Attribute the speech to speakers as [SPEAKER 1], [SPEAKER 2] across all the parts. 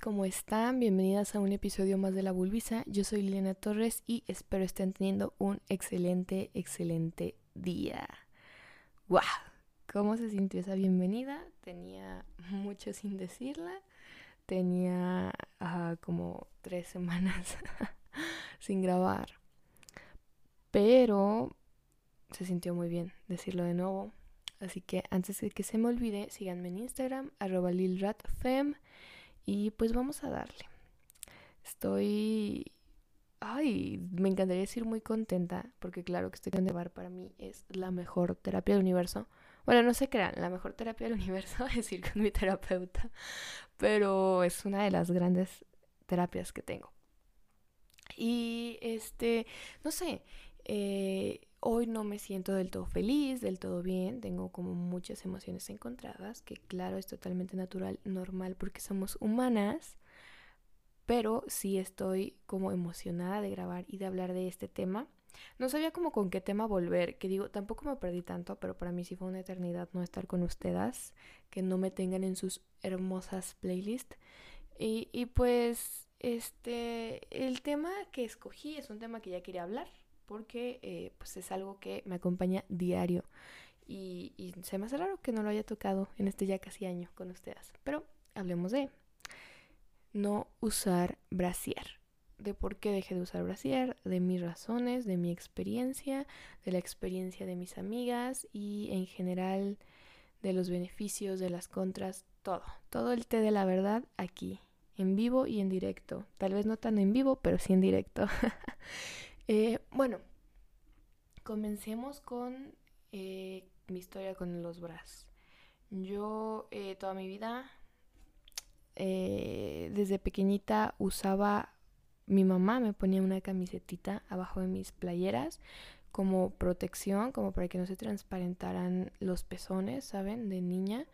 [SPEAKER 1] ¿cómo están? Bienvenidas a un episodio más de La Bulbisa. Yo soy Liliana Torres y espero estén teniendo un excelente, excelente día. ¡Guau! ¿Cómo se sintió esa bienvenida? Tenía mucho sin decirla. Tenía ah, como tres semanas sin grabar. Pero se sintió muy bien decirlo de nuevo. Así que antes de que se me olvide, síganme en Instagram, arroba lilratfem. Y pues vamos a darle. Estoy... Ay, me encantaría decir muy contenta, porque claro que estoy de bar para mí es la mejor terapia del universo. Bueno, no se crean, la mejor terapia del universo es ir con mi terapeuta, pero es una de las grandes terapias que tengo. Y este, no sé, eh, hoy no me siento del todo feliz, del todo bien, tengo como muchas emociones encontradas, que claro es totalmente natural, normal, porque somos humanas, pero sí estoy como emocionada de grabar y de hablar de este tema. No sabía como con qué tema volver, que digo, tampoco me perdí tanto, pero para mí sí fue una eternidad no estar con ustedes, que no me tengan en sus hermosas playlists. Y, y pues, este, el tema que escogí es un tema que ya quería hablar, porque eh, pues es algo que me acompaña diario y, y, se me hace raro que no lo haya tocado en este ya casi año con ustedes. Pero hablemos de no usar brasier, de por qué dejé de usar brasier, de mis razones, de mi experiencia, de la experiencia de mis amigas y en general de los beneficios, de las contras, todo, todo el té de la verdad aquí, en vivo y en directo. Tal vez no tan en vivo, pero sí en directo. Eh, bueno, comencemos con eh, mi historia con los bras. Yo eh, toda mi vida, desde pequeñita, usaba, mi mamá me ponía una camisetita abajo de mis playeras como protección, como para que no se transparentaran los pezones, ¿saben? De niña.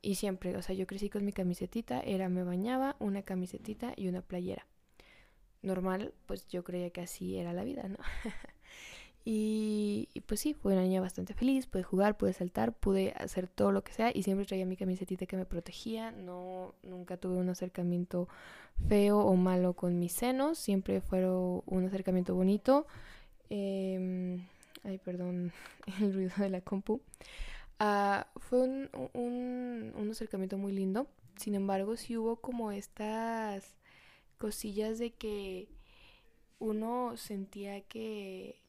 [SPEAKER 1] Y siempre, o sea, yo crecí con mi camisetita, era me bañaba, una camisetita y una playera normal, pues yo creía que así era la vida, ¿no? y, pues sí, fue una niña bastante feliz, pude jugar, pude saltar, pude hacer todo lo que sea y siempre traía mi camisetita que me protegía, no, nunca tuve un acercamiento feo o malo con mis senos, siempre fueron un acercamiento bonito. Em, ay, perdón, el ruido de la compu. Ah, fue un, un, un acercamiento muy lindo, sin embargo, sí hubo como estas cosillas de que uno sentía que,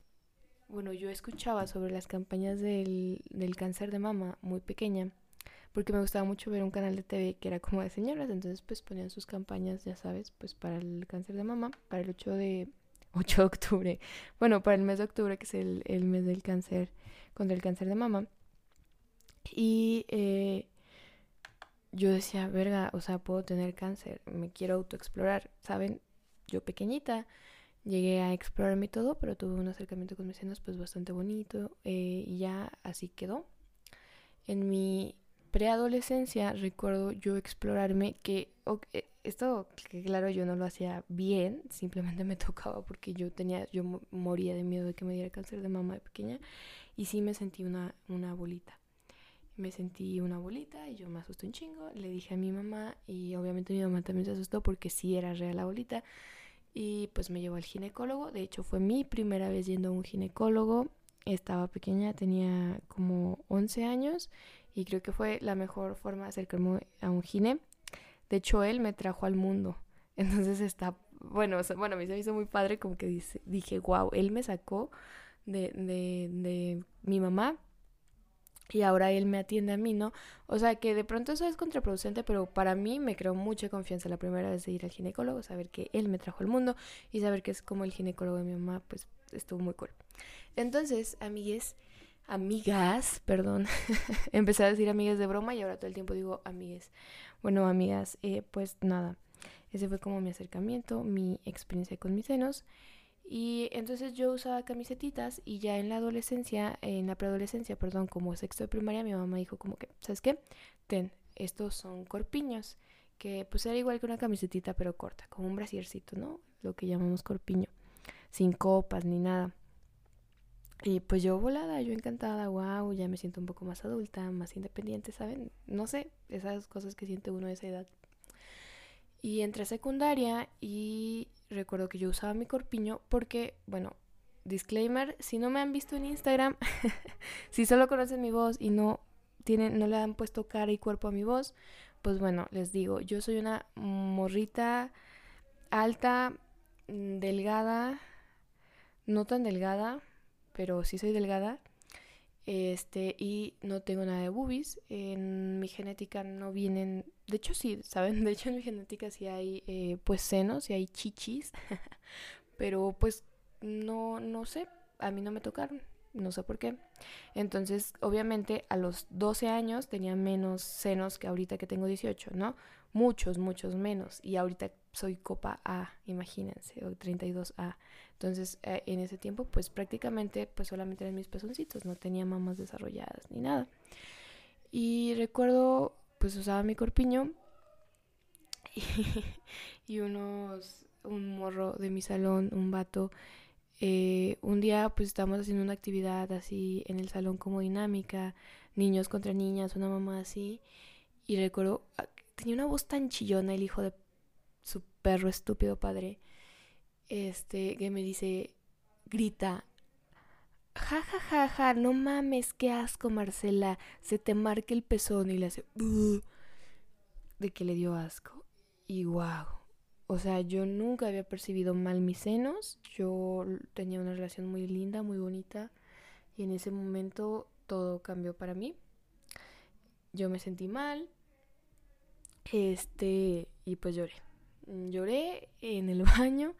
[SPEAKER 1] bueno, yo escuchaba sobre las campañas del, del cáncer de mama muy pequeña, porque me gustaba mucho ver un canal de TV que era como de señoras, entonces pues ponían sus campañas, ya sabes, pues para el cáncer de mama, para el 8 de, 8 de octubre, bueno, para el mes de octubre, que es el, el mes del cáncer, contra el cáncer de mama. Y eh, yo decía, verga, o sea, puedo tener cáncer, me quiero autoexplorar, ¿saben? Yo pequeñita llegué a explorarme todo, pero tuve un acercamiento con mis senos pues bastante bonito eh, y ya así quedó. En mi preadolescencia recuerdo yo explorarme que eh, esto que claro yo no lo hacía bien, simplemente me tocaba porque yo tenía yo moría de miedo de que me diera cáncer de mama de pequeña y sí me sentí una una bolita me sentí una bolita y yo me asusté un chingo. Le dije a mi mamá y obviamente mi mamá también se asustó porque sí era real la bolita. Y pues me llevó al ginecólogo. De hecho fue mi primera vez yendo a un ginecólogo. Estaba pequeña, tenía como 11 años y creo que fue la mejor forma de acercarme a un gine. De hecho él me trajo al mundo. Entonces está, bueno, bueno, a mí se me hizo muy padre como que dice, dije, wow, él me sacó de, de, de mi mamá y ahora él me atiende a mí, ¿no? O sea que de pronto eso es contraproducente, pero para mí me creó mucha confianza la primera vez de ir al ginecólogo, saber que él me trajo al mundo y saber que es como el ginecólogo de mi mamá, pues estuvo muy cool. Entonces, amigues, amigas, perdón, empecé a decir amigas de broma y ahora todo el tiempo digo amigues. Bueno, amigas, eh, pues nada, ese fue como mi acercamiento, mi experiencia con mis senos. Y entonces yo usaba camisetitas y ya en la adolescencia, en la preadolescencia, perdón, como sexto de primaria, mi mamá dijo como que, ¿sabes qué? Ten, estos son corpiños, que pues era igual que una camisetita pero corta, como un brasiercito, ¿no? Lo que llamamos corpiño, sin copas ni nada. Y pues yo volada, yo encantada, wow, ya me siento un poco más adulta, más independiente, ¿saben? No sé, esas cosas que siente uno a esa edad. Y entré secundaria y recuerdo que yo usaba mi corpiño porque, bueno, disclaimer, si no me han visto en Instagram, si solo conocen mi voz y no tienen, no le han puesto cara y cuerpo a mi voz, pues bueno, les digo, yo soy una morrita alta, mm, delgada, no tan delgada, pero sí soy delgada. Este, y no tengo nada de boobies. En mi genética no vienen. De hecho, sí, ¿saben? De hecho, en mi genética sí hay eh, pues senos y hay chichis. pero pues no, no sé. A mí no me tocaron. No sé por qué. Entonces, obviamente, a los 12 años tenía menos senos que ahorita que tengo 18, ¿no? Muchos, muchos menos. Y ahorita soy copa A, imagínense, o 32A. Entonces, eh, en ese tiempo, pues prácticamente, pues solamente eran mis pezoncitos, no tenía mamas desarrolladas ni nada. Y recuerdo, pues usaba mi corpiño y, unos, un morro de mi salón, un vato. Eh, un día, pues estábamos haciendo una actividad así en el salón como dinámica, niños contra niñas, una mamá así. Y recuerdo, ah, tenía una voz tan chillona el hijo de su perro estúpido padre, este, que me dice, grita, ja, ja, ja, ja, no mames, qué asco, Marcela, se te marca el pezón y le hace, de que le dio asco. Y wow, o sea, yo nunca había percibido mal mis senos, yo tenía una relación muy linda, muy bonita, y en ese momento todo cambió para mí. Yo me sentí mal, este, y pues lloré. Lloré en el baño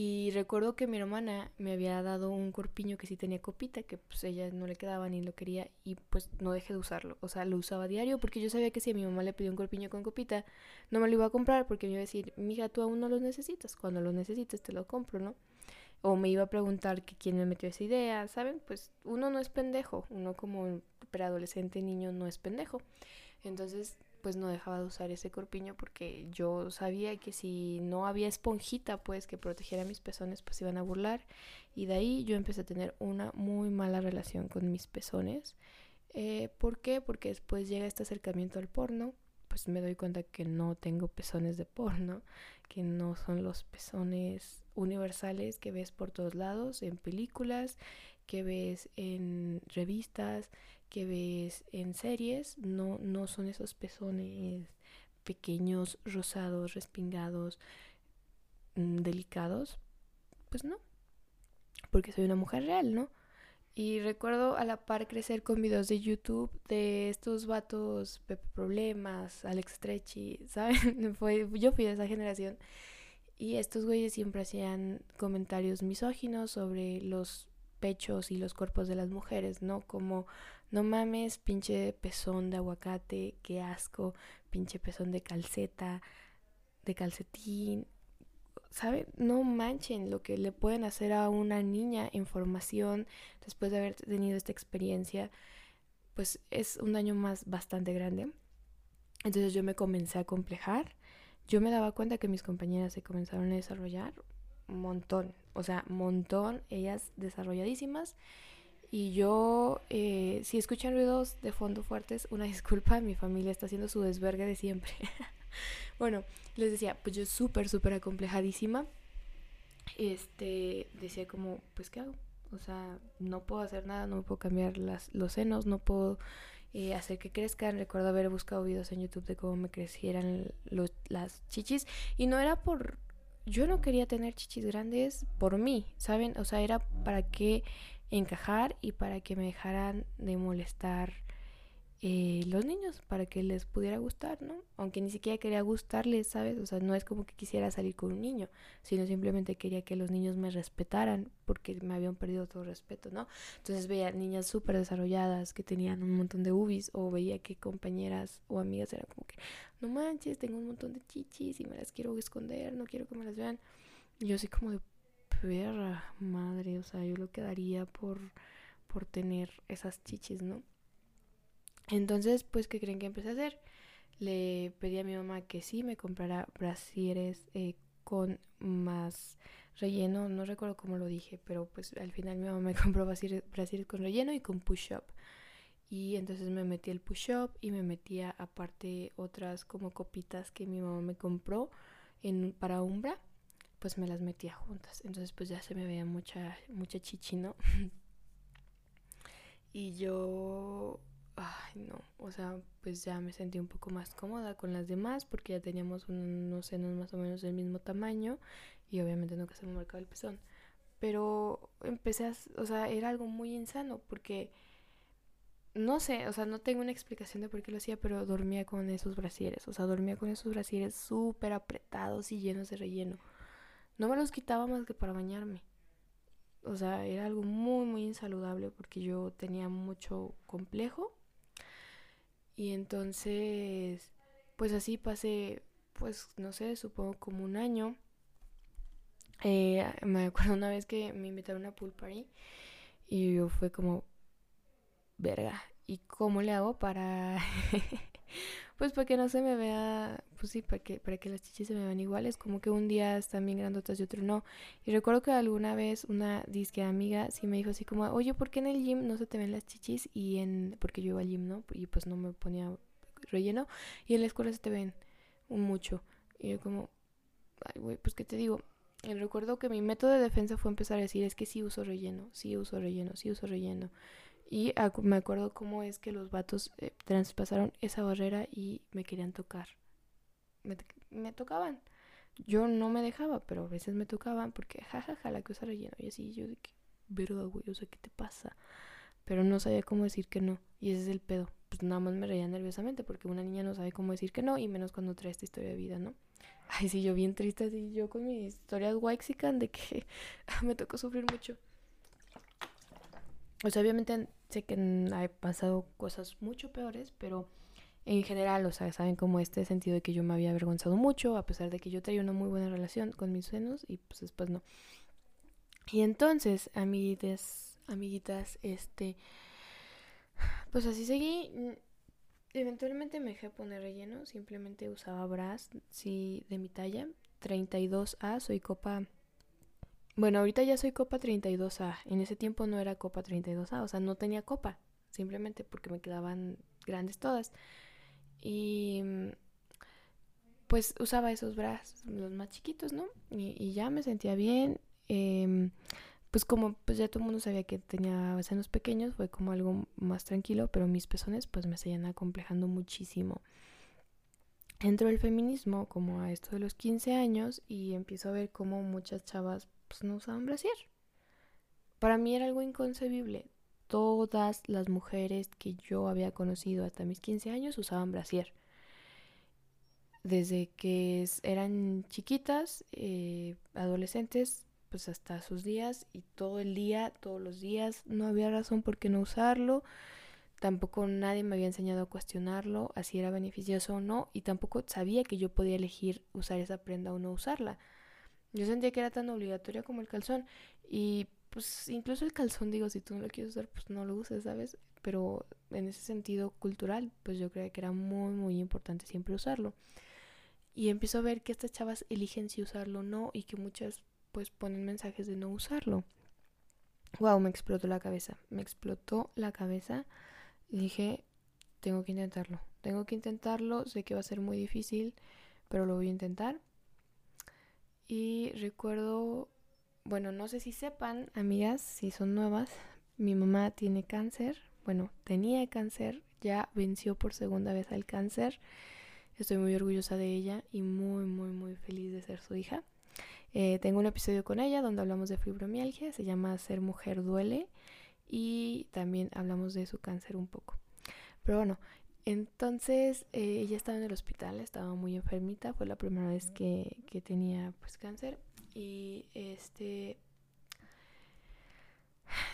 [SPEAKER 1] y recuerdo que mi hermana me había dado un corpiño que sí tenía copita, que pues ella no le quedaba ni lo quería y pues no dejé de usarlo. O sea, lo usaba diario porque yo sabía que si a mi mamá le pidió un corpiño con copita, no me lo iba a comprar porque me iba a decir, mija, tú aún no lo necesitas. Cuando lo necesites te lo compro, ¿no? O me iba a preguntar que quién me metió esa idea, ¿saben? Pues uno no es pendejo, uno como preadolescente niño no es pendejo. Entonces pues no dejaba de usar ese corpiño porque yo sabía que si no había esponjita pues que protegiera mis pezones pues iban a burlar y de ahí yo empecé a tener una muy mala relación con mis pezones. Eh, ¿Por qué? Porque después llega este acercamiento al porno, pues me doy cuenta que no tengo pezones de porno, que no son los pezones universales que ves por todos lados, en películas, que ves en revistas, que ves en series no, no son esos pezones pequeños, rosados, respingados, mm, delicados. Pues no, porque soy una mujer real, ¿no? Y recuerdo a la par crecer con videos de YouTube de estos vatos Pepe Problemas, Alex Stretchy, ¿saben? Fue, yo fui de esa generación. Y estos güeyes siempre hacían comentarios misóginos sobre los pechos y los cuerpos de las mujeres, ¿no? Como no mames, pinche pezón de aguacate, qué asco, pinche pezón de calceta, de calcetín. ¿Sabe? No manchen lo que le pueden hacer a una niña en formación después de haber tenido esta experiencia. Pues es un daño más bastante grande. Entonces yo me comencé a complejar. Yo me daba cuenta que mis compañeras se comenzaron a desarrollar montón. O sea, montón, ellas desarrolladísimas. Y yo, eh, si escuchan ruidos de fondo fuertes, una disculpa, mi familia está haciendo su desvergue de siempre. bueno, les decía, pues yo súper, súper acomplejadísima. Este, decía como, pues ¿qué hago? O sea, no puedo hacer nada, no puedo cambiar las, los senos, no puedo eh, hacer que crezcan. Recuerdo haber buscado videos en YouTube de cómo me crecieran los, las chichis. Y no era por... Yo no quería tener chichis grandes por mí, ¿saben? O sea, era para que encajar y para que me dejaran de molestar eh, los niños, para que les pudiera gustar, ¿no? Aunque ni siquiera quería gustarles, ¿sabes? O sea, no es como que quisiera salir con un niño, sino simplemente quería que los niños me respetaran porque me habían perdido todo respeto, ¿no? Entonces veía niñas súper desarrolladas que tenían un montón de ubis o veía que compañeras o amigas eran como que, no manches, tengo un montón de chichis y me las quiero esconder, no quiero que me las vean. Y yo así como de, perra, madre, o sea, yo lo quedaría por, por tener esas chichis, ¿no? Entonces, pues, ¿qué creen que empecé a hacer? Le pedí a mi mamá que sí me comprara brasieres eh, con más relleno, no recuerdo cómo lo dije, pero pues al final mi mamá me compró brasieres, con relleno y con push-up. y entonces me metí el push-up y me metía aparte otras como copitas que mi mamá me compró en, para Umbra, pues me las metía juntas. Entonces pues ya se me veía mucha, mucha chichi, ¿no? y yo, ay no, o sea, pues ya me sentí un poco más cómoda con las demás porque ya teníamos unos senos más o menos del mismo tamaño y obviamente nunca se me marcaba el pezón. Pero empecé a, o sea, era algo muy insano porque no sé, o sea, no tengo una explicación de por qué lo hacía, pero dormía con esos brasieres. O sea, dormía con esos brasieres súper apretados y llenos de relleno. No me los quitaba más que para bañarme. O sea, era algo muy, muy insaludable porque yo tenía mucho complejo. Y entonces, pues así pasé, pues no sé, supongo como un año. Eh, me acuerdo una vez que me invitaron a pool party y yo fue como, verga, ¿y cómo le hago para... pues para que no se me vea, pues sí, para que, para que las chichis se me vean iguales, como que un día están bien grandotas y otro no. Y recuerdo que alguna vez una disque amiga sí me dijo así como, oye, ¿por qué en el gym no se te ven las chichis? Y en, porque yo iba al gym, ¿no? Y pues no me ponía relleno. Y en la escuela se te ven mucho. Y yo como, ay, güey, pues qué te digo. Y recuerdo que mi método de defensa fue empezar a decir, es que sí uso relleno, sí uso relleno, sí uso relleno. Y me acuerdo cómo es que los vatos eh, traspasaron esa barrera y me querían tocar. Me, tocaban. Yo no me dejaba, pero a veces me tocaban porque jajaja, la cosa relleno. Y así yo de que, verga, güey, o sea, ¿qué te pasa? Pero no sabía cómo decir que no. Y ese es el pedo. Pues nada más me reía nerviosamente porque una niña no sabe cómo decir que no y menos cuando trae esta historia de vida, ¿no? Ay, sí, yo bien triste así, yo con mis historias waxican de que me tocó sufrir mucho. O sea, obviamente sé que ha pasado cosas mucho peores, pero en general, o sea, saben como este sentido de que yo me había avergonzado mucho, a pesar de que yo tenía una muy buena relación con mis senos y pues después no. Y entonces, amiguitas, amiguitas, este, pues así seguí. Eventualmente me dejé poner relleno, simplemente usaba bras, sí, de mi talla, 32A, soy copa bueno, ahorita ya soy copa 32A. En ese tiempo no era copa 32A, o sea, no tenía copa, simplemente porque me quedaban grandes todas. Y pues usaba esos brazos, los más chiquitos, ¿no? Y, ya me sentía bien. Em, pues como pues ya todo el mundo sabía que tenía senos pequeños, fue como algo más tranquilo, pero mis pezones pues me seguían acomplejando muchísimo. Entro el feminismo como a esto de los 15 años y empiezo a ver como muchas chavas pues no usaban brasier. Para mí era algo inconcebible. Todas las mujeres que yo había conocido hasta mis 15 años usaban brasier. Desde que eran chiquitas, eh, adolescentes, pues hasta sus días y todo el día, todos los días, no había razón por qué no usarlo. Tampoco nadie me había enseñado a cuestionarlo, así era beneficioso o no, y tampoco sabía que yo podía elegir usar esa prenda o no usarla. Yo sentía que era tan obligatoria como el calzón. Y pues incluso el calzón, digo, si tú no lo quieres usar, pues no lo uses, ¿sabes? Pero en ese sentido cultural, pues yo creía que era muy, muy importante siempre usarlo. Y empiezo a ver que estas chavas eligen si usarlo o no y que muchas pues ponen mensajes de no usarlo. Wow, me explotó la cabeza. Me explotó la cabeza. Dije, tengo que intentarlo. Tengo que intentarlo. Sé que va a ser muy difícil, pero lo voy a intentar. Y recuerdo, bueno, no sé si sepan, amigas, si son nuevas, mi mamá tiene cáncer, bueno, tenía cáncer, ya venció por segunda vez al cáncer. Estoy muy orgullosa de ella y muy, muy, muy feliz de ser su hija. Eh, tengo un episodio con ella donde hablamos de fibromialgia, se llama Ser mujer duele y también hablamos de su cáncer un poco. Pero bueno, entonces eh, ella estaba en el hospital, estaba muy enfermita, fue la primera vez que, que tenía pues cáncer y este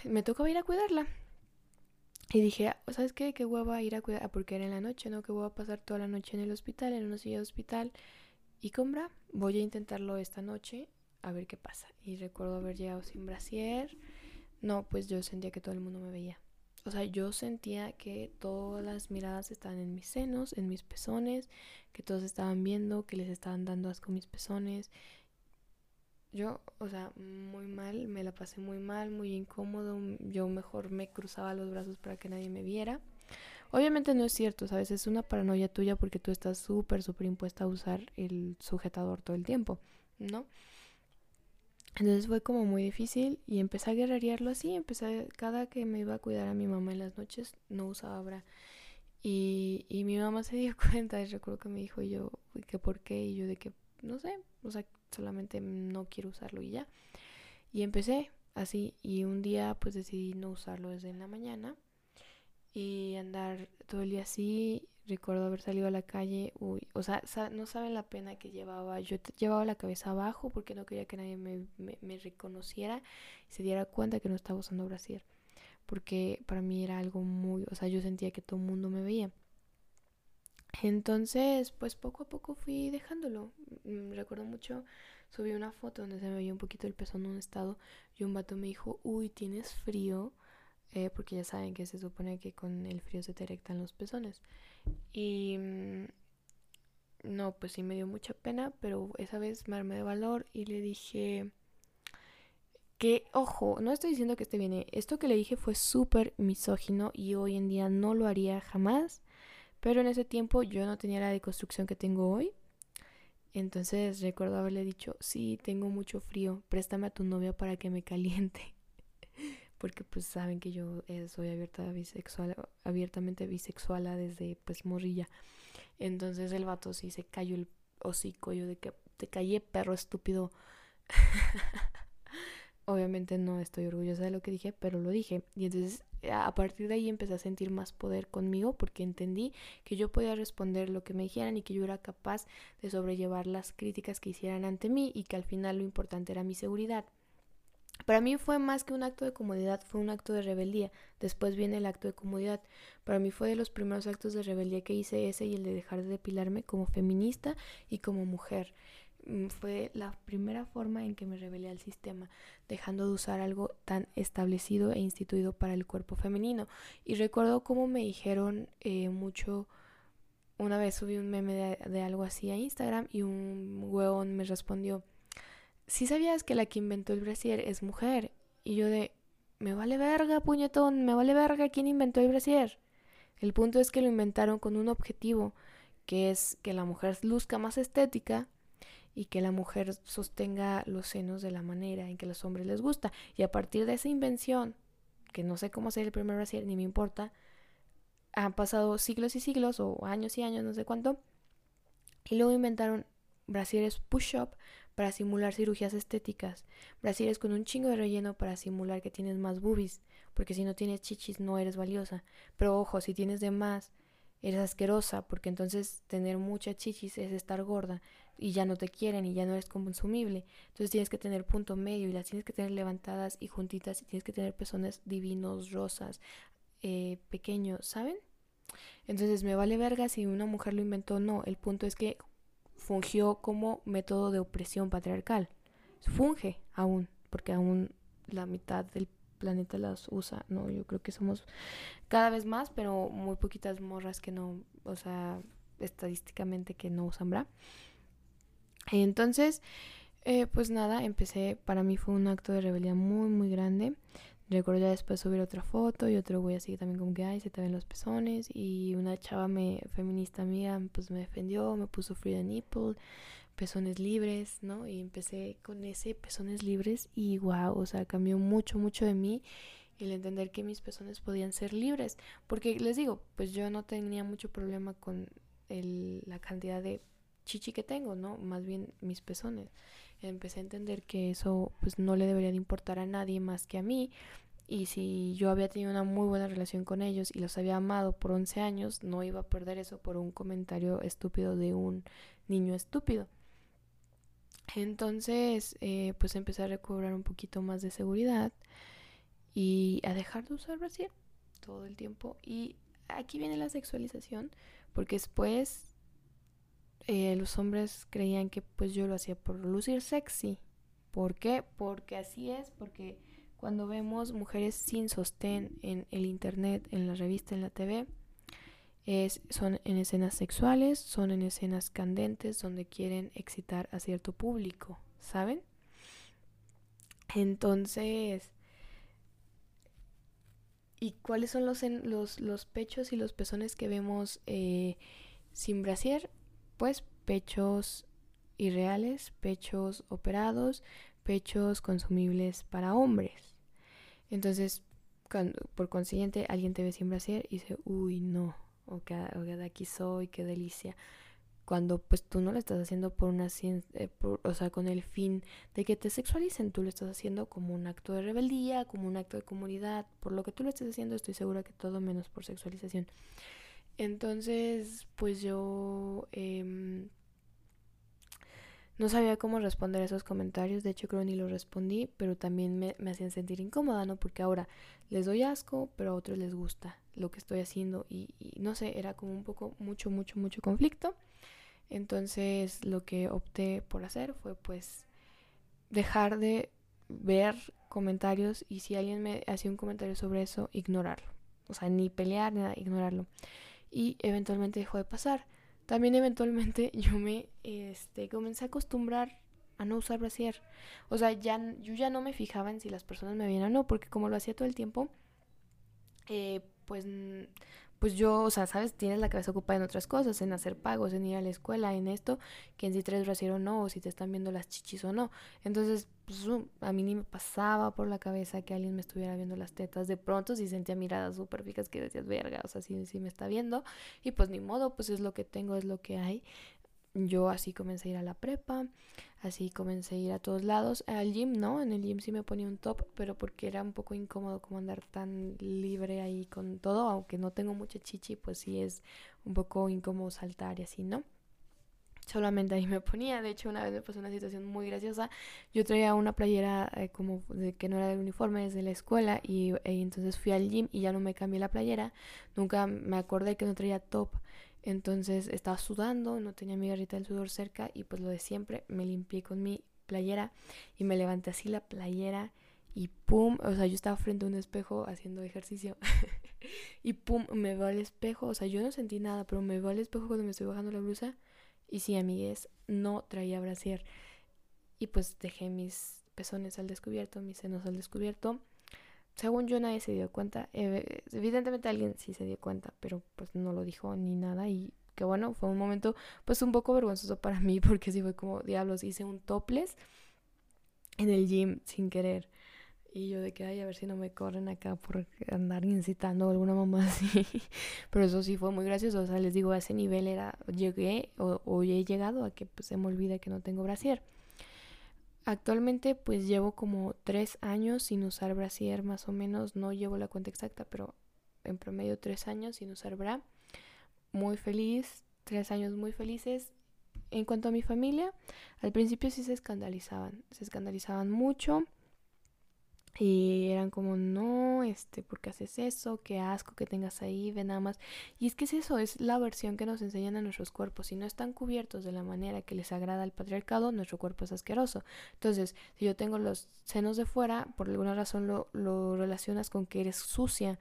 [SPEAKER 1] me tocó ir a cuidarla. Y dije, ¿sabes qué? Qué hueva ir a cuidar, porque era en la noche, ¿no? Que voy a pasar toda la noche en el hospital, en una silla de hospital. Y compra, voy a intentarlo esta noche, a ver qué pasa. Y recuerdo haber llegado sin brasier. No, pues yo sentía que todo el mundo me veía o sea, yo sentía que todas las miradas estaban en mis senos, en mis pezones, que todos estaban viendo, que les estaban dando asco mis pezones. Yo, o sea, muy mal, me la pasé muy mal, muy incómodo, yo mejor me cruzaba los brazos para que nadie me viera. Obviamente no es cierto, ¿sabes? Es una paranoia tuya porque tú estás súper, súper impuesta a usar el sujetador todo el tiempo, ¿no? Entonces fue como muy difícil y empecé a guerrerearlo así, empecé, cada que me iba a cuidar a mi mamá en las noches, no usaba bra. Y, y mi mamá se dio cuenta y recuerdo que me dijo yo, que por qué, y yo de que, no sé, o sea, solamente no quiero usarlo y ya. Y empecé así y un día pues decidí no usarlo desde en la mañana y andar todo el día así. Recuerdo haber salido a la calle, uy, o sea, no saben la pena que llevaba. Yo llevaba la cabeza abajo porque no quería que nadie me, me, reconociera y se diera cuenta que no estaba usando brasier. Porque para mí era algo muy, o sea, yo sentía que todo el mundo me veía. Entonces, pues poco a poco fui dejándolo. Mm, recuerdo mucho, subí una foto donde se me veía un poquito el pezón en un estado y un vato me dijo, uy, ¿tienes frío? Eh, porque ya saben que se supone que con el frío se te erectan los pezones. Y mm, no, pues sí me dio mucha pena, pero esa vez me armé de valor y le dije que, ojo, no estoy diciendo que esté bien, eh, esto que le dije fue súper misógino y hoy en día no lo haría jamás, pero en ese tiempo yo no tenía la deconstrucción que tengo hoy. Entonces recuerdo haberle dicho, sí, tengo mucho frío, préstame a tu novia para que me caliente porque pues saben que yo eh, soy abierta bisexual, abiertamente bisexual desde pues morrilla. Entonces el vato sí se cayó el hocico, yo de que te callé perro estúpido. Obviamente no estoy orgullosa de lo que dije, pero lo dije. Y entonces a partir de ahí empecé a sentir más poder conmigo porque entendí que yo podía responder lo que me dijeran y que yo era capaz de sobrellevar las críticas que hicieran ante mí y que al final lo importante era mi seguridad. Para mí fue más que un acto de comodidad, fue un acto de rebeldía. Después viene el acto de comodidad. Para mí fue de los primeros actos de rebeldía que hice ese y el de dejar de depilarme como feminista y como mujer. Mm, fue la primera forma en que me rebelé al sistema, dejando de usar algo tan establecido e instituido para el cuerpo femenino. Y recuerdo cómo me dijeron eh, mucho. Una vez subí un meme de, algo así a Instagram y un hueón me respondió si sabías que la que inventó el brasier es mujer. Y yo de, me vale verga, puñetón, me vale verga quién inventó el brasier. El punto es que lo inventaron con un objetivo, que es que la mujer luzca más estética y que la mujer sostenga los senos de la manera en que a los hombres les gusta. Y a partir de esa invención, que no sé cómo hacer el primer brasier, ni me importa, han pasado siglos y siglos, o años y años, no sé cuánto, y luego inventaron brasieres push-up para simular cirugías estéticas, brasieres con un chingo de relleno para simular que tienes más boobies, porque si no tienes chichis no eres valiosa. Pero ojo, si tienes de más, eres asquerosa, porque entonces tener mucha chichis es estar gorda y ya no te quieren y ya no eres consumible. Entonces tienes que tener punto medio y las tienes que tener levantadas y juntitas y tienes que tener pezones divinos, rosas, eh, pequeños, ¿saben? Entonces me vale verga si una mujer lo inventó o no. El punto es que fungió como método de opresión patriarcal. Funge aún, porque aún la mitad del planeta las usa, ¿no? Yo creo que somos cada vez más, pero muy poquitas morras que no, o sea, estadísticamente que no usan bra. Entonces, eh, pues nada, empecé, para mí fue un acto de rebeldía muy, muy grande. Recuerdo ya después subir otra foto y otro voy así también como que, ay, se te ven los pezones. Y una chava me, feminista mía pues me defendió, me puso the nipple, pezones libres, ¿no? Y empecé con ese pezones libres y wow, o sea, cambió mucho, mucho de mí el entender que mis pezones podían ser libres. Porque les digo, pues yo no tenía mucho problema con el, la cantidad de chichi que tengo, ¿no? Más bien mis pezones empecé a entender que eso pues no le debería de importar a nadie más que a mí y si yo había tenido una muy buena relación con ellos y los había amado por 11 años, no iba a perder eso por un comentario estúpido de un niño estúpido. Entonces, eh, pues empecé a recobrar un poquito más de seguridad y a dejar de usar brasier todo el tiempo. Y aquí viene la sexualización, porque después eh, los hombres creían que pues yo lo hacía por lucir sexy. ¿Por qué? Porque así es, porque cuando vemos mujeres sin sostén en el internet, en la revista, en la TV, es, son en escenas sexuales, son en escenas candentes donde quieren excitar a cierto público, ¿saben? Entonces, ¿y cuáles son los, los, los pechos y los pezones que vemos eh, sin brasier? Pues pechos irreales, pechos operados, pechos consumibles para hombres. Entonces, por consiguiente, alguien te ve sin brasier y dice, uy, no, o que, de aquí soy, qué delicia. Cuando pues tú no lo estás haciendo por una eh, o sea, con el fin de que te sexualicen, tú lo estás haciendo como un acto de rebeldía, como un acto de comunidad, por lo que tú lo estés haciendo, estoy segura que todo menos por sexualización. Entonces, pues yo em, no sabía cómo responder a esos comentarios, de hecho creo ni los respondí, pero también me, hacían sentir incómoda, ¿no? Porque ahora les doy asco, pero a otros les gusta lo que estoy haciendo y, no sé, era como un poco, mucho, mucho, mucho conflicto. Entonces lo que opté por hacer fue pues dejar de ver comentarios y si alguien me hacía un comentario sobre eso, ignorarlo. O sea, ni pelear, ni nada, ignorarlo. Y eventualmente dejó de pasar. También eventualmente yo me este, comencé a acostumbrar a no usar brasier. O sea, ya, yo ya no me fijaba en si las personas me veían o no, porque como lo hacía todo el tiempo, eh, pues pues yo, o sea, sabes, tienes la cabeza ocupada en otras cosas, en hacer pagos, en ir a la escuela, en esto, que en si traes brasier o no, o si te están viendo las chichis o no. Entonces, pues a mí ni me pasaba por la cabeza que alguien me estuviera viendo las tetas. De pronto sí sentía miradas súper fijas que decías, verga, o sea, sí, sí me está viendo. Y pues ni modo, pues es lo que tengo, es lo que hay yo así comencé a ir a la prepa, así comencé a ir a todos lados. Al gym no, en el gym sí me ponía un top, pero porque era un poco incómodo como andar tan libre ahí con todo, aunque no tengo mucha chichi, pues sí es un poco incómodo saltar y así, ¿no? Solamente ahí me ponía, de hecho una vez me pasó una situación muy graciosa, yo traía una playera eh, como de que no era del uniforme desde la escuela y, y entonces fui al gym y ya no me cambié la playera, nunca me acordé que no traía top entonces estaba sudando, no tenía mi garrita del sudor cerca y pues lo de siempre, me limpié con mi playera y me levanté así la playera y pum, o sea, yo estaba frente a un espejo haciendo ejercicio y pum, me veo al espejo, o sea, yo no sentí nada, pero me veo al espejo cuando me estoy bajando la blusa y sí, amigues, no traía brasier. Y pues dejé mis pezones al descubierto, mis senos al descubierto según yo nadie se dio cuenta. evidentemente alguien sí se dio cuenta, pero pues no lo dijo ni nada y que bueno, fue un momento pues un poco vergonzoso para mí porque sí fue como diablos, hice un topless en el gym sin querer. Y yo de que, ay, a ver si no me corren acá por andar incitando a alguna mamá así. Pero eso sí fue muy gracioso. O sea, les digo, a ese nivel era, llegué o, o he llegado a que pues se me olvida que no tengo brasier. Actualmente pues llevo como tres años sin usar brasier más o menos, no llevo la cuenta exacta, pero en promedio tres años sin usar bra. Muy feliz, tres años muy felices. En cuanto a mi familia, al principio sí se escandalizaban, se escandalizaban mucho y eran como, no, este, ¿por qué haces eso? Qué asco que tengas ahí, ve nada más. Y es que es eso, es la versión que nos enseñan a nuestros cuerpos. Si no están cubiertos de la manera que les agrada al patriarcado, nuestro cuerpo es asqueroso. Entonces, si yo tengo los senos de fuera, por alguna razón lo, lo relacionas con que eres sucia.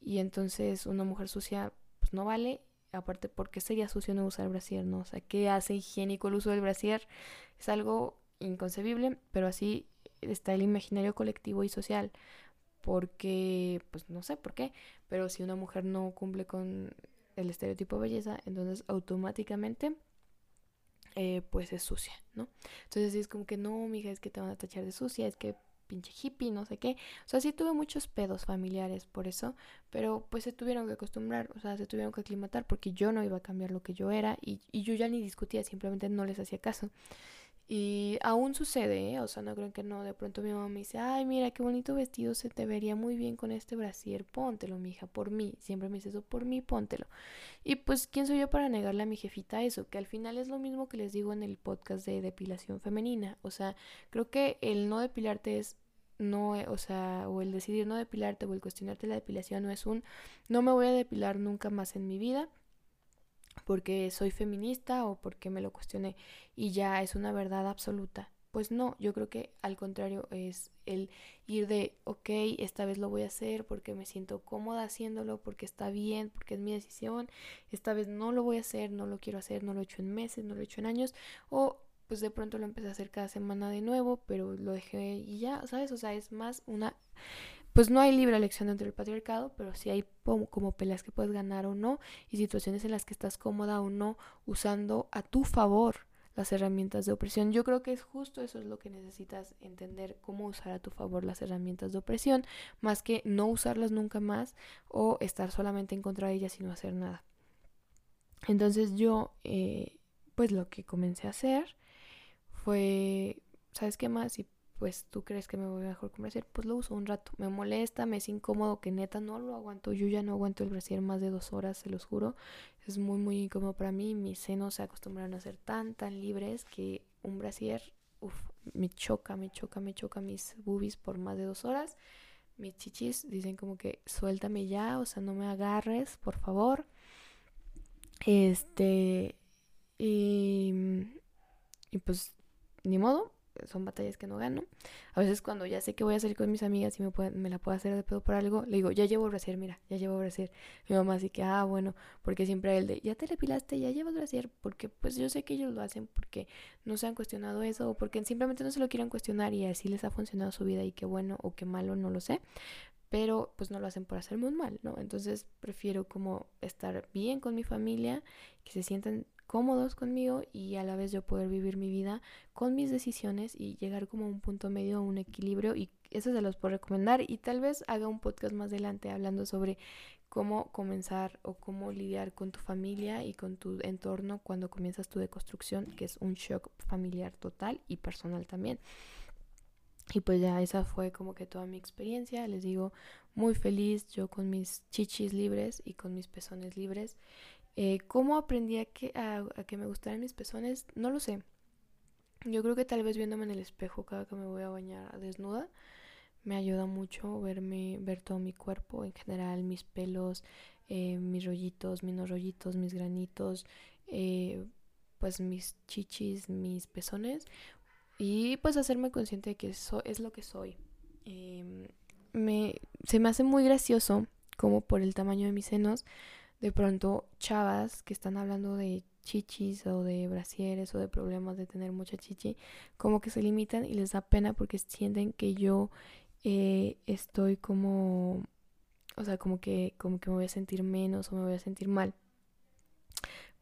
[SPEAKER 1] Y entonces una mujer sucia, pues no vale. Aparte, ¿por qué sería sucio no usar brasier? ¿No? O sea, ¿qué hace higiénico el uso del brasier? Es algo inconcebible, pero así está el imaginario colectivo y social porque, pues no sé por qué, pero si una mujer no cumple con el estereotipo de belleza, entonces automáticamente eh, pues es sucia, ¿no? Entonces es como que no, mija, es que te van a tachar de sucia, es que pinche hippie, no sé qué. O sea, sí tuve muchos pedos familiares por eso, pero pues se tuvieron que acostumbrar, o sea, se tuvieron que aclimatar porque yo no iba a cambiar lo que yo era y, y yo ya ni discutía, simplemente no les hacía caso. Y aún sucede, ¿eh? o sea, no creo que no. De pronto mi mamá me dice, ay, mira, qué bonito vestido, se te vería muy bien con este brasier, póntelo, mija, por mí. Siempre me dice eso, por mí, póntelo. Y pues, ¿quién soy yo para negarle a mi jefita eso? Que al final es lo mismo que les digo en el podcast de depilación femenina. O sea, creo que el no depilarte es no, eh, o sea, o el decidir no depilarte o el cuestionarte la depilación no es un, no me voy a depilar nunca más en mi vida porque soy feminista o porque me lo cuestioné y ya es una verdad absoluta. Pues no, yo creo que al contrario es el ir de, ok, esta vez lo voy a hacer porque me siento cómoda haciéndolo, porque está bien, porque es mi decisión, esta vez no lo voy a hacer, no lo quiero hacer, no lo he hecho en meses, no lo he hecho en años, o pues de pronto lo empecé a hacer cada semana de nuevo, pero lo dejé y ya, ¿sabes? O sea, es más una... Pues no hay libre elección dentro del patriarcado, pero sí hay como peleas que puedes ganar o no y situaciones en las que estás cómoda o no usando a tu favor las herramientas de opresión. Yo creo que es justo eso es lo que necesitas entender, cómo usar a tu favor las herramientas de opresión, más que no usarlas nunca más o estar solamente en contra de ellas y no hacer nada. Entonces yo, eh, pues lo que comencé a hacer fue, ¿sabes qué más? Pues tú crees que me voy mejor con brasier, pues lo uso un rato. Me molesta, me es incómodo, que neta no lo aguanto. Yo ya no aguanto el brasier más de dos horas, se los juro. Es muy, muy incómodo para mí. Mis senos se acostumbraron a ser tan, tan libres que un brasier, uff, me choca, me choca, me choca mis boobies por más de dos horas. Mis chichis dicen como que suéltame ya, o sea, no me agarres, por favor. Este, y, y pues, ni modo, son batallas que no gano. A veces cuando ya sé que voy a salir con mis amigas y me, me la puedo hacer de pedo por algo, le digo, ya llevo brasier, mira, ya llevo brasier. Mi mamá así que, ah, bueno, porque siempre el de, ya te depilaste, ya llevas brasier, porque pues yo sé que ellos lo hacen porque no se han cuestionado eso o porque simplemente no se lo quieran cuestionar y así les ha funcionado su vida y qué bueno o qué malo, no lo sé. Pero pues no lo hacen por hacerme un mal, ¿no? Entonces prefiero como estar bien con mi familia, que se sientan cómodos conmigo y a la vez yo poder vivir mi vida con mis decisiones y llegar como a un punto medio, a un equilibrio y eso se los puedo recomendar y tal vez haga un podcast más adelante hablando sobre cómo comenzar o cómo lidiar con tu familia y con tu entorno cuando comienzas tu deconstrucción, que es un shock familiar total y personal también. Y pues ya esa fue como que toda mi experiencia, les digo, muy feliz yo con mis chichis libres y con mis pezones libres eh, ¿Cómo aprendí a que, me gustaran mis pezones? No lo sé. Yo creo que tal vez viéndome en el espejo cada que me voy a bañar desnuda me ayuda mucho verme, ver todo mi cuerpo en general, mis pelos, eh, mis rollitos, mis no rollitos, mis granitos, eh, pues mis chichis, mis pezones y pues hacerme consciente de que eso es lo que soy. Em, me, se me hace muy gracioso como por el tamaño de mis senos de pronto chavas que están hablando de chichis o de brasieres o de problemas de tener mucha chichi, como que se limitan y les da pena porque sienten que yo eh, estoy como, o sea, como que, como que me voy a sentir menos o me voy a sentir mal.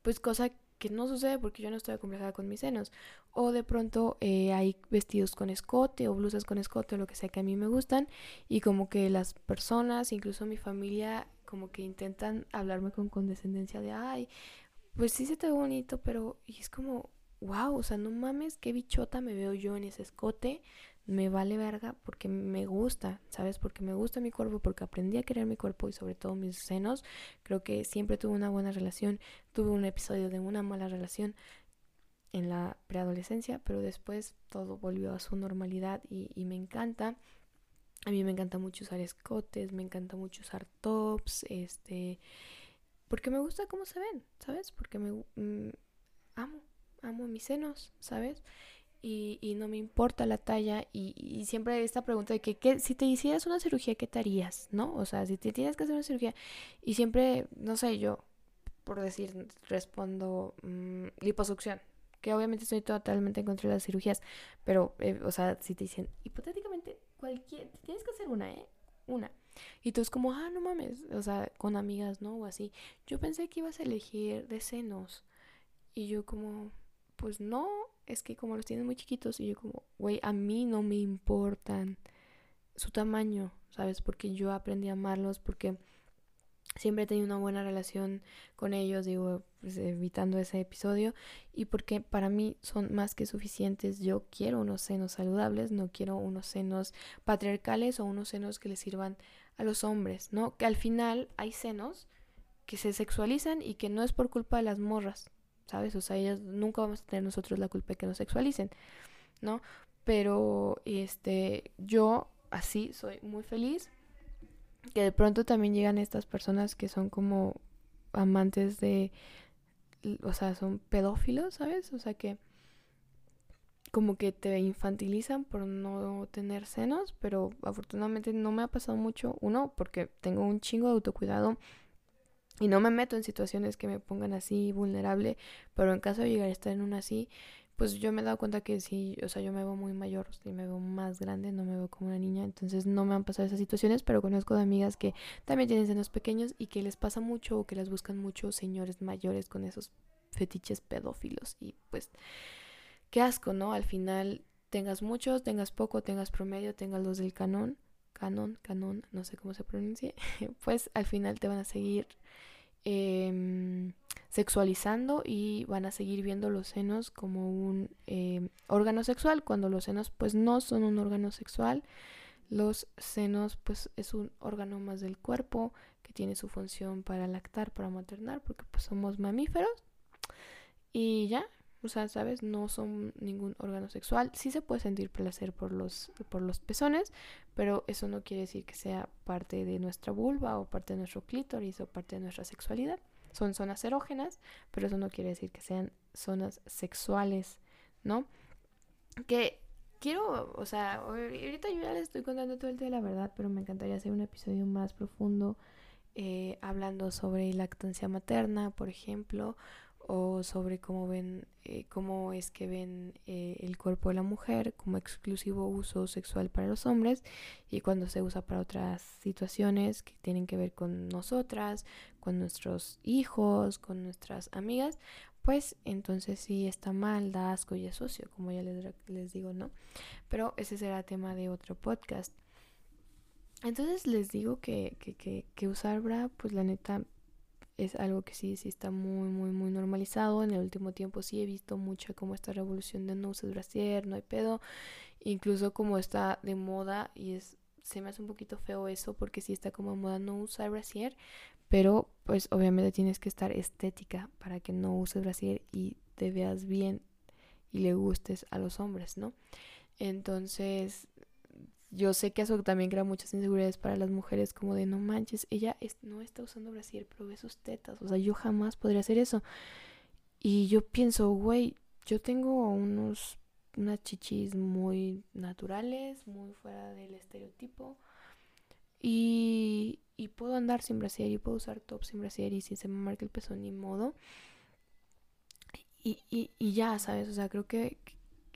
[SPEAKER 1] Pues cosa que no sucede porque yo no estoy acomplejada con mis senos. O de pronto eh, hay vestidos con escote o blusas con escote o lo que sea que a mí me gustan y como que las personas, incluso mi familia, como que intentan hablarme con condescendencia de, ay, pues sí se te ve bonito, pero y es como, wow, o sea, no mames, qué bichota me veo yo en ese escote, me vale verga porque me gusta, ¿sabes? Porque me gusta mi cuerpo, porque aprendí a querer mi cuerpo y sobre todo mis senos. Creo que siempre tuve una buena relación, tuve un episodio de una mala relación en la preadolescencia, pero después todo volvió a su normalidad y, y me encanta. A mí me encanta mucho usar escotes, me encanta mucho usar tops, este, porque me gusta cómo se ven, ¿sabes? Porque me mm, amo, amo mis senos, ¿sabes? Y, y, no me importa la talla y, y siempre esta pregunta de que, si te hicieras una cirugía, ¿qué te harías? ¿No? O sea, si te tienes que hacer una cirugía y siempre, no sé, yo, por decir, respondo mmm, liposucción, que obviamente estoy totalmente en contra de las cirugías, pero, eh, o sea, si te dicen, hipotéticamente, tienes que hacer una, ¿eh? Una. Y tú es como, ah, no mames, o sea, con amigas, ¿no? O así. Yo pensé que ibas a elegir de senos. Y yo como, pues no, es que como los tienes muy chiquitos. Y yo como, güey, a mí no me importan su tamaño, ¿sabes? Porque yo aprendí a amarlos, porque siempre he tenido una buena relación con ellos, digo, pues, evitando ese episodio, y porque para mí son más que suficientes. Yo quiero unos senos saludables, no quiero unos senos patriarcales o unos senos que le sirvan a los hombres, ¿no? Que al final hay senos que se sexualizan y que no es por culpa de las morras, ¿sabes? O sea, ellas nunca vamos a tener nosotros la culpa de que nos sexualicen, ¿no? Pero este yo así soy muy feliz que de pronto también llegan estas personas que son como amantes de, o sea, son pedófilos, ¿sabes? O sea que como que te infantilizan por no tener senos, pero afortunadamente no me ha pasado mucho, uno, porque tengo un chingo de autocuidado y no me meto en situaciones que me pongan así vulnerable, pero en caso de llegar a estar en una así, pues yo me he dado cuenta que sí, o sea, yo me veo muy mayor, sí me veo más grande, no me veo como una niña, entonces no me han pasado esas situaciones, pero conozco de amigas que también tienen senos pequeños y que les pasa mucho o que las buscan mucho señores mayores con esos fetiches pedófilos y pues qué asco, ¿no? Al final tengas muchos, tengas poco, tengas promedio, tengas los del canon, canon, canon, no sé cómo se pronuncie, pues al final te van a seguir eh, sexualizando y van a seguir viendo los senos como un eh, órgano sexual. Cuando los senos pues no son un órgano sexual los senos pues es un órgano más del cuerpo que tiene su función para lactar para maternar porque pues somos mamíferos. Y ya o sea, ¿sabes? No son ningún órgano sexual. Sí se puede sentir placer por los, por los pezones, pero eso no quiere decir que sea parte de nuestra vulva o parte de nuestro clítoris o parte de nuestra sexualidad. Son zonas erógenas, pero eso no quiere decir que sean zonas sexuales, ¿no? Que quiero, o sea, ahorita yo ya les estoy contando todo el de la verdad, pero me encantaría hacer un episodio más profundo eh, hablando sobre lactancia materna, por ejemplo, o sobre cómo ven, eh, cómo es que ven eh, el cuerpo de la mujer como exclusivo uso sexual para los hombres y cuando se usa para otras situaciones que tienen que ver con nosotras, con nuestros hijos, con nuestras amigas, pues entonces sí está mal, da asco y es sucio, como ya les, les digo, ¿no? Pero ese será tema de otro podcast. Entonces les digo que, que, que, que usar bra, pues la neta es algo que sí, sí está muy, muy, muy normalizado. En el último tiempo sí he visto mucha como esta revolución de no usar brasier, no hay pedo. Incluso como está de moda y es, se me hace un poquito feo eso porque sí está como de moda no usar brasier. Pero pues obviamente tienes que estar estética para que no uses brasier y te veas bien y le gustes a los hombres, ¿no? Entonces yo sé que eso también crea muchas inseguridades para las mujeres, como de no manches, ella no está usando brasier, pero ve sus tetas, o sea, yo jamás podría hacer eso. Y yo pienso, güey, yo tengo unos, unas chichis muy naturales, muy fuera del estereotipo, y, y puedo andar sin brasier, y puedo usar top sin brasier, y si se me marca el peso, ni modo. Y, y, y ya, ¿sabes? O sea, creo que,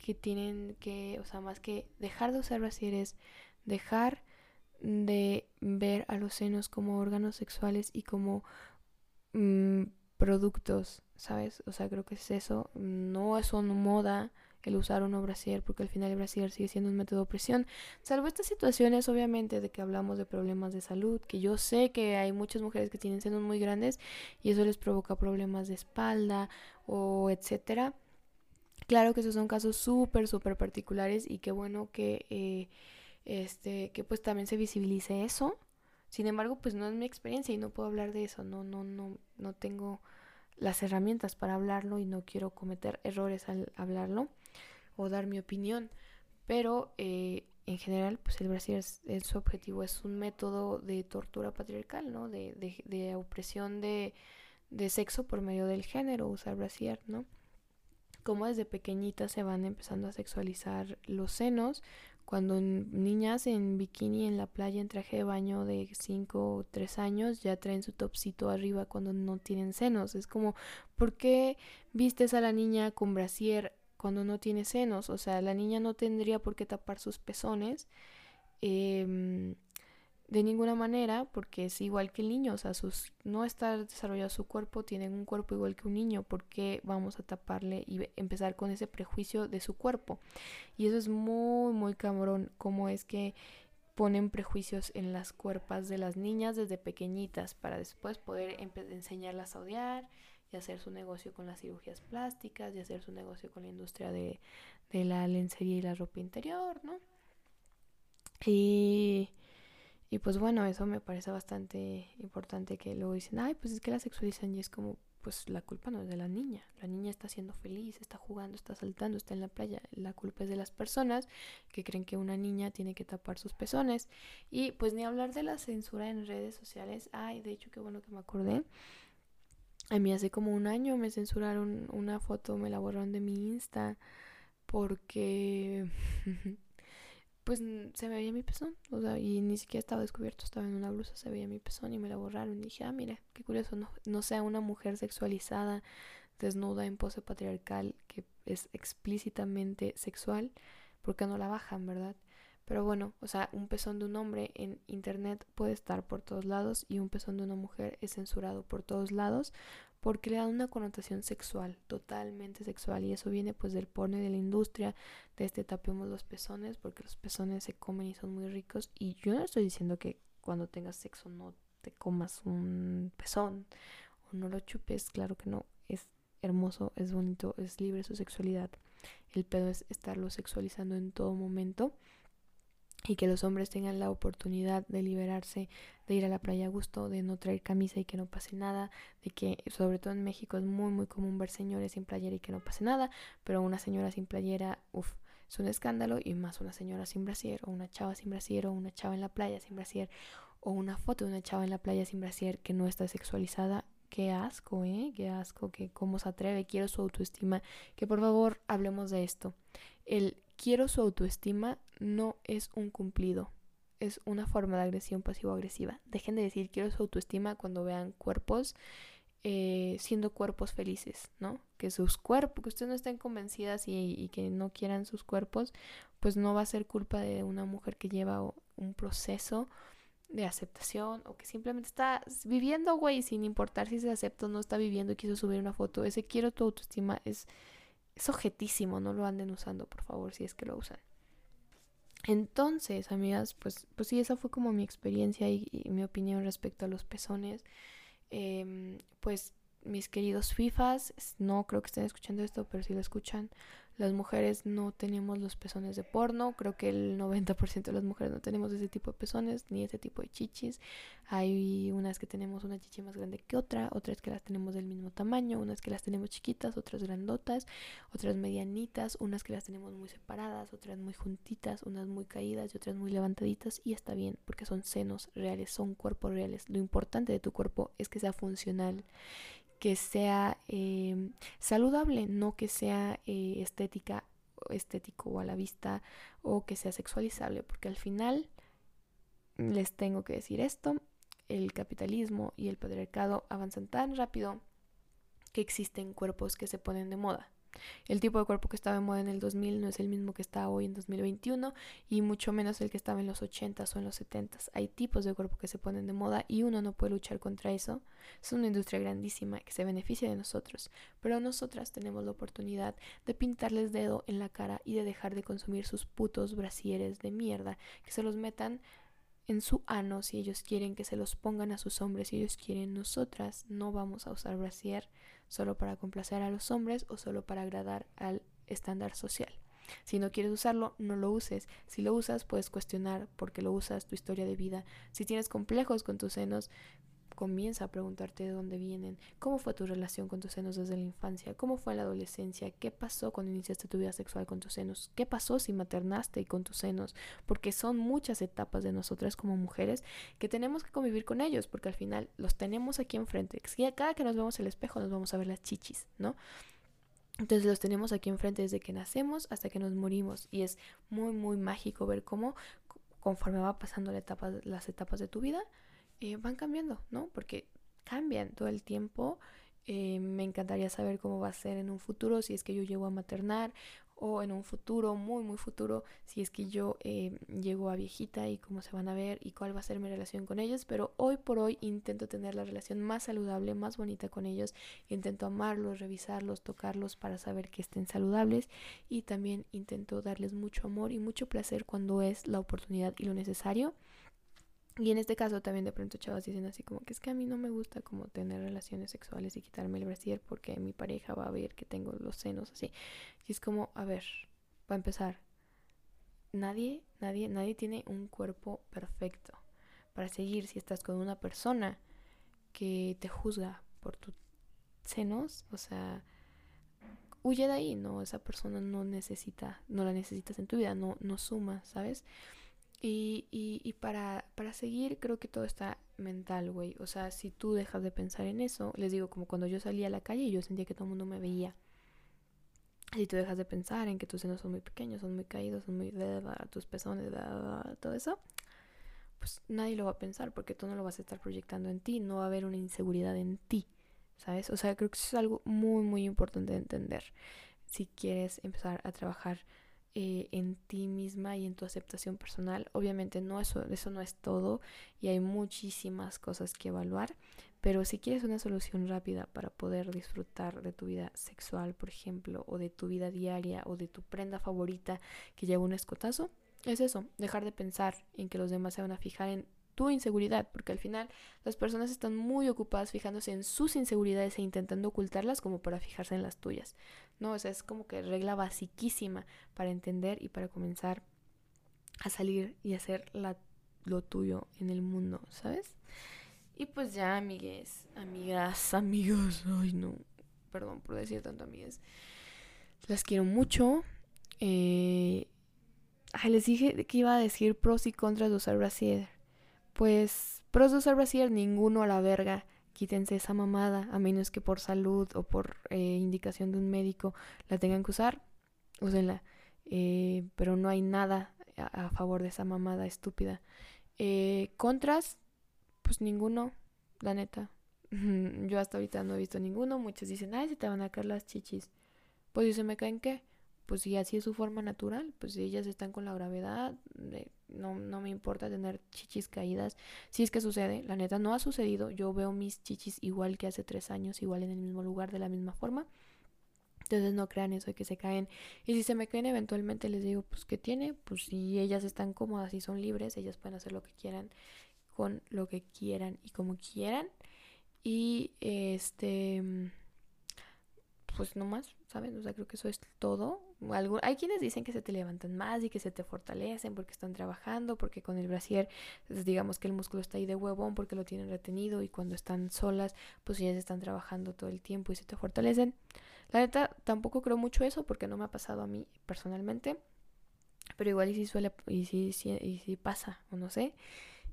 [SPEAKER 1] que tienen que, o sea, más que dejar de usar brasieres, dejar de ver a los senos como órganos sexuales y como mm, productos, ¿sabes? O sea, creo que es eso. No es una moda el usar un brasier, porque al final el brasier sigue siendo un método de opresión. Salvo estas situaciones, obviamente, de que hablamos de problemas de salud, que yo sé que hay muchas mujeres que tienen senos muy grandes y eso les provoca problemas de espalda o etcétera. Claro que esos son casos súper, súper particulares y qué bueno que, eh, este, que pues también se visibilice eso. Sin embargo, pues no es mi experiencia y no puedo hablar de eso. No, no, no, no tengo las herramientas para hablarlo y no quiero cometer errores al hablarlo o dar mi opinión. Pero eh, en general, pues el Brasil es, su objetivo es un método de tortura patriarcal, ¿no? De, de, de opresión de, de sexo por medio del género, usar brasier, ¿no? Como desde pequeñitas se van empezando a sexualizar los senos. Cuando niñas en bikini en la playa en traje de baño de 5 o 3 años ya traen su topsito arriba cuando no tienen senos. Es como, ¿por qué vistes a la niña con brasier cuando no tiene senos? O sea, la niña no tendría por qué tapar sus pezones. Eh, de ninguna manera, porque es igual que el niño, o sea, sus, no está desarrollado su cuerpo, tienen un cuerpo igual que un niño, ¿por qué vamos a taparle y empezar con ese prejuicio de su cuerpo? Y eso es muy, muy cabrón, cómo es que ponen prejuicios en las cuerpas de las niñas desde pequeñitas para después poder enseñarlas a odiar y hacer su negocio con las cirugías plásticas y hacer su negocio con la industria de, de la lencería y la ropa interior, ¿no? Y y pues bueno, eso me parece bastante importante que luego dicen, ay, pues es que la sexualizan y es como, pues la culpa no es de la niña. La niña está siendo feliz, está jugando, está saltando, está en la playa. La culpa es de las personas que creen que una niña tiene que tapar sus pezones. Y pues ni hablar de la censura en redes sociales. Ay, de hecho, qué bueno que me acordé. A mí hace como un año me censuraron una foto, me la borraron de mi Insta porque pues se veía mi pezón, o sea, y ni siquiera estaba descubierto, estaba en una blusa, se veía mi pezón y me la borraron y dije, ah, mira, qué curioso, no, no sea una mujer sexualizada, desnuda en pose patriarcal que es explícitamente sexual, ¿por qué no la bajan, verdad? Pero bueno, o sea, un pezón de un hombre en internet puede estar por todos lados y un pezón de una mujer es censurado por todos lados porque le dan una connotación sexual, totalmente sexual y eso viene pues del porno y de la industria, de este tapemos los pezones porque los pezones se comen y son muy ricos y yo no estoy diciendo que cuando tengas sexo no te comas un pezón o no lo chupes, claro que no, es hermoso, es bonito, es libre su sexualidad. El pedo es estarlo sexualizando en todo momento y que los hombres tengan la oportunidad de liberarse, de ir a la playa a gusto, de no traer camisa y que no pase nada, de que sobre todo en México es muy muy común ver señores sin playera y que no pase nada, pero una señora sin playera, uff, es un escándalo y más una señora sin brasier o una chava sin brasier o una chava en la playa sin brasier o una foto de una chava en la playa sin brasier que no está sexualizada. Qué asco, ¿eh? Qué asco, que cómo se atreve, quiero su autoestima. Que por favor hablemos de esto. El quiero su autoestima no es un cumplido, es una forma de agresión pasivo-agresiva. Dejen de decir quiero su autoestima cuando vean cuerpos eh, siendo cuerpos felices, ¿no? Que sus cuerpos, que ustedes no estén convencidas y, y, que no quieran sus cuerpos, pues no va a ser culpa de una mujer que lleva un proceso de aceptación o que simplemente está viviendo, güey, sin importar si se acepta o no está viviendo y quiso subir una foto. Ese quiero tu autoestima es, es objetísimo, no lo anden usando, por favor, si es que lo usan. Entonces, amigas, pues, pues sí, esa fue como mi experiencia y, mi opinión respecto a los pezones. Em, pues mis queridos FIFAs, no creo que estén escuchando esto, pero si lo escuchan, las mujeres no tenemos los pezones de porno, creo que el 90% de las mujeres no tenemos ese tipo de pezones ni ese tipo de chichis. Hay unas que tenemos una chichi más grande que otra, otras que las tenemos del mismo tamaño, unas que las tenemos chiquitas, otras grandotas, otras medianitas, unas que las tenemos muy separadas, otras muy juntitas, unas muy caídas y otras muy levantaditas y está bien porque son senos reales, son cuerpos reales. Lo importante de tu cuerpo es que sea funcional que sea eh, saludable, no que sea eh, estética, estético o a la vista o que sea sexualizable, porque al final les tengo que decir esto, el capitalismo y el patriarcado avanzan tan rápido que existen cuerpos que se ponen de moda. El tipo de cuerpo que estaba en moda en el 2000 no es el mismo que está hoy en 2021 y mucho menos el que estaba en los 80s o en los 70s. Hay tipos de cuerpo que se ponen de moda y uno no puede luchar contra eso. Es una industria grandísima que se beneficia de nosotros, pero nosotras tenemos la oportunidad de pintarles dedo en la cara y de dejar de consumir sus putos brasieres de mierda, que se los metan en su ano si ellos quieren que se los pongan a sus hombres si ellos quieren nosotras no vamos a usar brasier solo para complacer a los hombres o solo para agradar al estándar social. Si no quieres usarlo, no lo uses. Si lo usas, puedes cuestionar por qué lo usas, tu historia de vida. Si tienes complejos con tus senos, comienza a preguntarte de dónde vienen, cómo fue tu relación con tus senos desde la infancia, cómo fue la adolescencia, qué pasó cuando iniciaste tu vida sexual con tus senos, qué pasó si maternaste y con tus senos, porque son muchas etapas de nosotras como mujeres que tenemos que convivir con ellos, porque al final los tenemos aquí enfrente. Cada que nos vemos el espejo nos vamos a ver las chichis, ¿no? Entonces los tenemos aquí enfrente desde que nacemos hasta que nos morimos y es muy muy mágico ver cómo conforme va pasando las etapas de tu vida, eh, van cambiando, ¿no? Porque cambian todo el tiempo. Eh, me encantaría saber cómo va a ser en un futuro, si es que yo llego a maternar o en un futuro, muy, muy futuro, si es que yo eh, llego a viejita y cómo se van a ver y cuál va a ser mi relación con ellos. Pero hoy por hoy intento tener la relación más saludable, más bonita con ellos. Intento amarlos, revisarlos, tocarlos para saber que estén saludables y también intento darles mucho amor y mucho placer cuando es la oportunidad y lo necesario. Y en este caso también de pronto chavas dicen así como que es que a mí no me gusta como tener relaciones sexuales y quitarme el brasier porque mi pareja va a ver que tengo los senos así. Y es como, a ver, para empezar, nadie, nadie, nadie tiene un cuerpo perfecto para seguir si estás con una persona que te juzga por tus senos, o sea, huye de ahí, no, esa persona no necesita, no la necesitas en tu vida, no, no suma, ¿sabes? Y, y, y para, para seguir, creo que todo está mental, güey. O sea, si tú dejas de pensar en eso, les digo, como cuando yo salía a la calle y yo sentía que todo el mundo me veía. Si tú dejas de pensar en que tus senos son muy pequeños, son muy caídos, son muy... tus pezones, todo eso, pues nadie lo va a pensar porque tú no lo vas a estar proyectando en ti, no va a haber una inseguridad en ti, ¿sabes? O sea, creo que eso es algo muy, muy importante de entender si quieres empezar a trabajar eh, en ti misma y en tu aceptación personal. Obviamente no eso, eso no es todo y hay muchísimas cosas que evaluar, pero si quieres una solución rápida para poder disfrutar de tu vida sexual, por ejemplo, o de tu vida diaria o de tu prenda favorita que lleva un escotazo, es eso, dejar de pensar en que los demás se van a fijar en tu inseguridad, porque al final las personas están muy ocupadas fijándose en sus inseguridades e intentando ocultarlas como para fijarse en las tuyas. No, o sea, es como que regla basiquísima para entender y para comenzar a salir y hacer lo tuyo en el mundo, ¿sabes? Y pues ya, amigues, amigas, amigos, ay no, perdón por decir tanto amigues. Las quiero mucho. Eh, ay, les dije que iba a decir pros y contras de usar brasier. Pues pros de usar brasier, ninguno a la verga. Quítense esa mamada, a menos que por salud o por eh, indicación de un médico la tengan que usar. Úsenla. Eh, pero no hay nada a, favor de esa mamada estúpida. Eh, contras, pues ninguno, la neta. Yo hasta ahorita no he visto ninguno. Muchos dicen, ay, se te van a caer las chichis. Pues si se me caen, ¿qué? Pues si así es su forma natural, pues si ellas están con la gravedad, no, no me importa tener chichis caídas. Si es que sucede, la neta no ha sucedido. Yo veo mis chichis igual que hace tres años, igual en el mismo lugar, de la misma forma. Entonces no crean eso de que se caen. Y si se me caen eventualmente les digo, pues ¿qué tiene? Pues si ellas están cómodas y son libres, ellas pueden hacer lo que quieran con lo que quieran y como quieran. Y este pues no más, ¿saben? O sea, creo que eso es todo. hay quienes dicen que se te levantan más y que se te fortalecen porque están trabajando, porque con el brasier, pues, digamos que el músculo está ahí de huevón porque lo tienen retenido y cuando están solas, pues se están trabajando todo el tiempo y se te fortalecen. La neta, tampoco creo mucho eso porque no me ha pasado a mí personalmente, pero igual y si suele, y si, y si pasa, o no sé.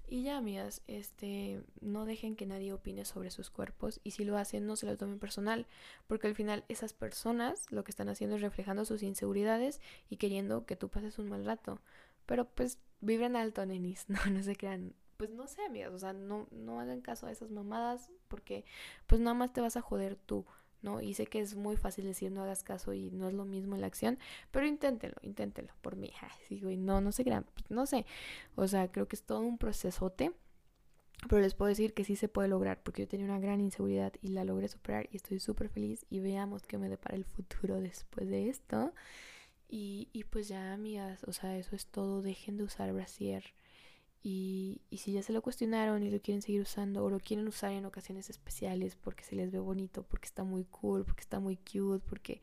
[SPEAKER 1] Y ya, amigas, este, no dejen que nadie opine sobre sus cuerpos y si lo hacen no se lo tomen personal, porque al final esas personas lo que están haciendo es reflejando sus inseguridades y queriendo que tú pases un mal rato. Pero pues vibren alto, nenis, no, no se crean. Pues no sé, amigas, o sea, no, no hagan caso a esas mamadas porque pues nada más te vas a joder tú. ¿No? Y sé que es muy fácil decir no hagas caso y no es lo mismo en la acción, pero inténtelo, inténtelo por mí. Y no, no crean, no sé. O sea, creo que es todo un procesote. Pero les puedo decir que sí se puede lograr, porque yo tenía una gran inseguridad y la logré superar y estoy súper feliz y veamos qué me depara el futuro después de esto. Y, y pues ya, amigas, o sea, eso es todo. Dejen de usar brasier y, y, si ya se lo cuestionaron y lo quieren seguir usando o lo quieren usar en ocasiones especiales porque se les ve bonito, porque está muy cool, porque está muy cute, porque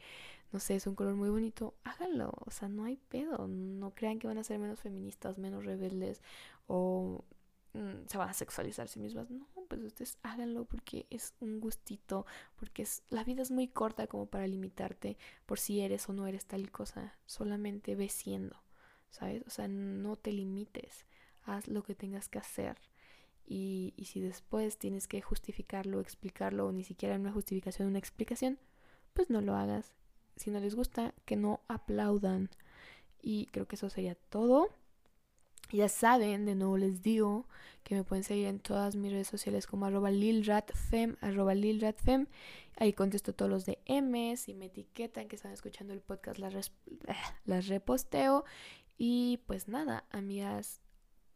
[SPEAKER 1] no sé, es un color muy bonito, háganlo. O sea, no hay pedo. No crean que van a ser menos feministas, menos rebeldes o mm, se van a sexualizar a sí mismas. No, pues ustedes háganlo porque es un gustito, porque es la vida es muy corta como para limitarte por si eres o no eres tal cosa. Solamente ve siendo, ¿sabes? O sea, no te limites haz lo que tengas que hacer. Y, y si después tienes que justificarlo, explicarlo, o ni siquiera una justificación, una explicación, pues no lo hagas. Si no les gusta, que no aplaudan. Y creo que eso sería todo. Ya saben, de nuevo les digo que me pueden seguir en todas mis redes sociales como arroba lilratfem, arroba lilratfem. Ahí contesto todos los DMs y me etiquetan que están escuchando el podcast, las, las reposteo. Y pues nada, amigas,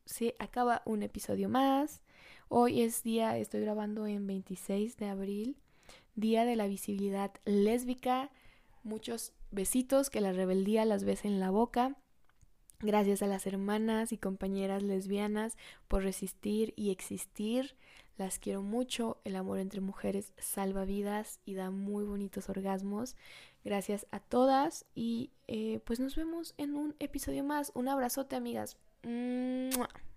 [SPEAKER 1] se acaba un episodio más. Hoy es día, estoy grabando en 26 de abril, día de la visibilidad lésbica. Muchos besitos, que la rebeldía las ves en la boca. Gracias a las hermanas y compañeras lesbianas por resistir y existir. Las quiero mucho. El amor entre mujeres salva vidas y da muy bonitos orgasmos. Gracias a todas y eh, pues nos vemos en un episodio más. Un abrazote amigas. 嗯。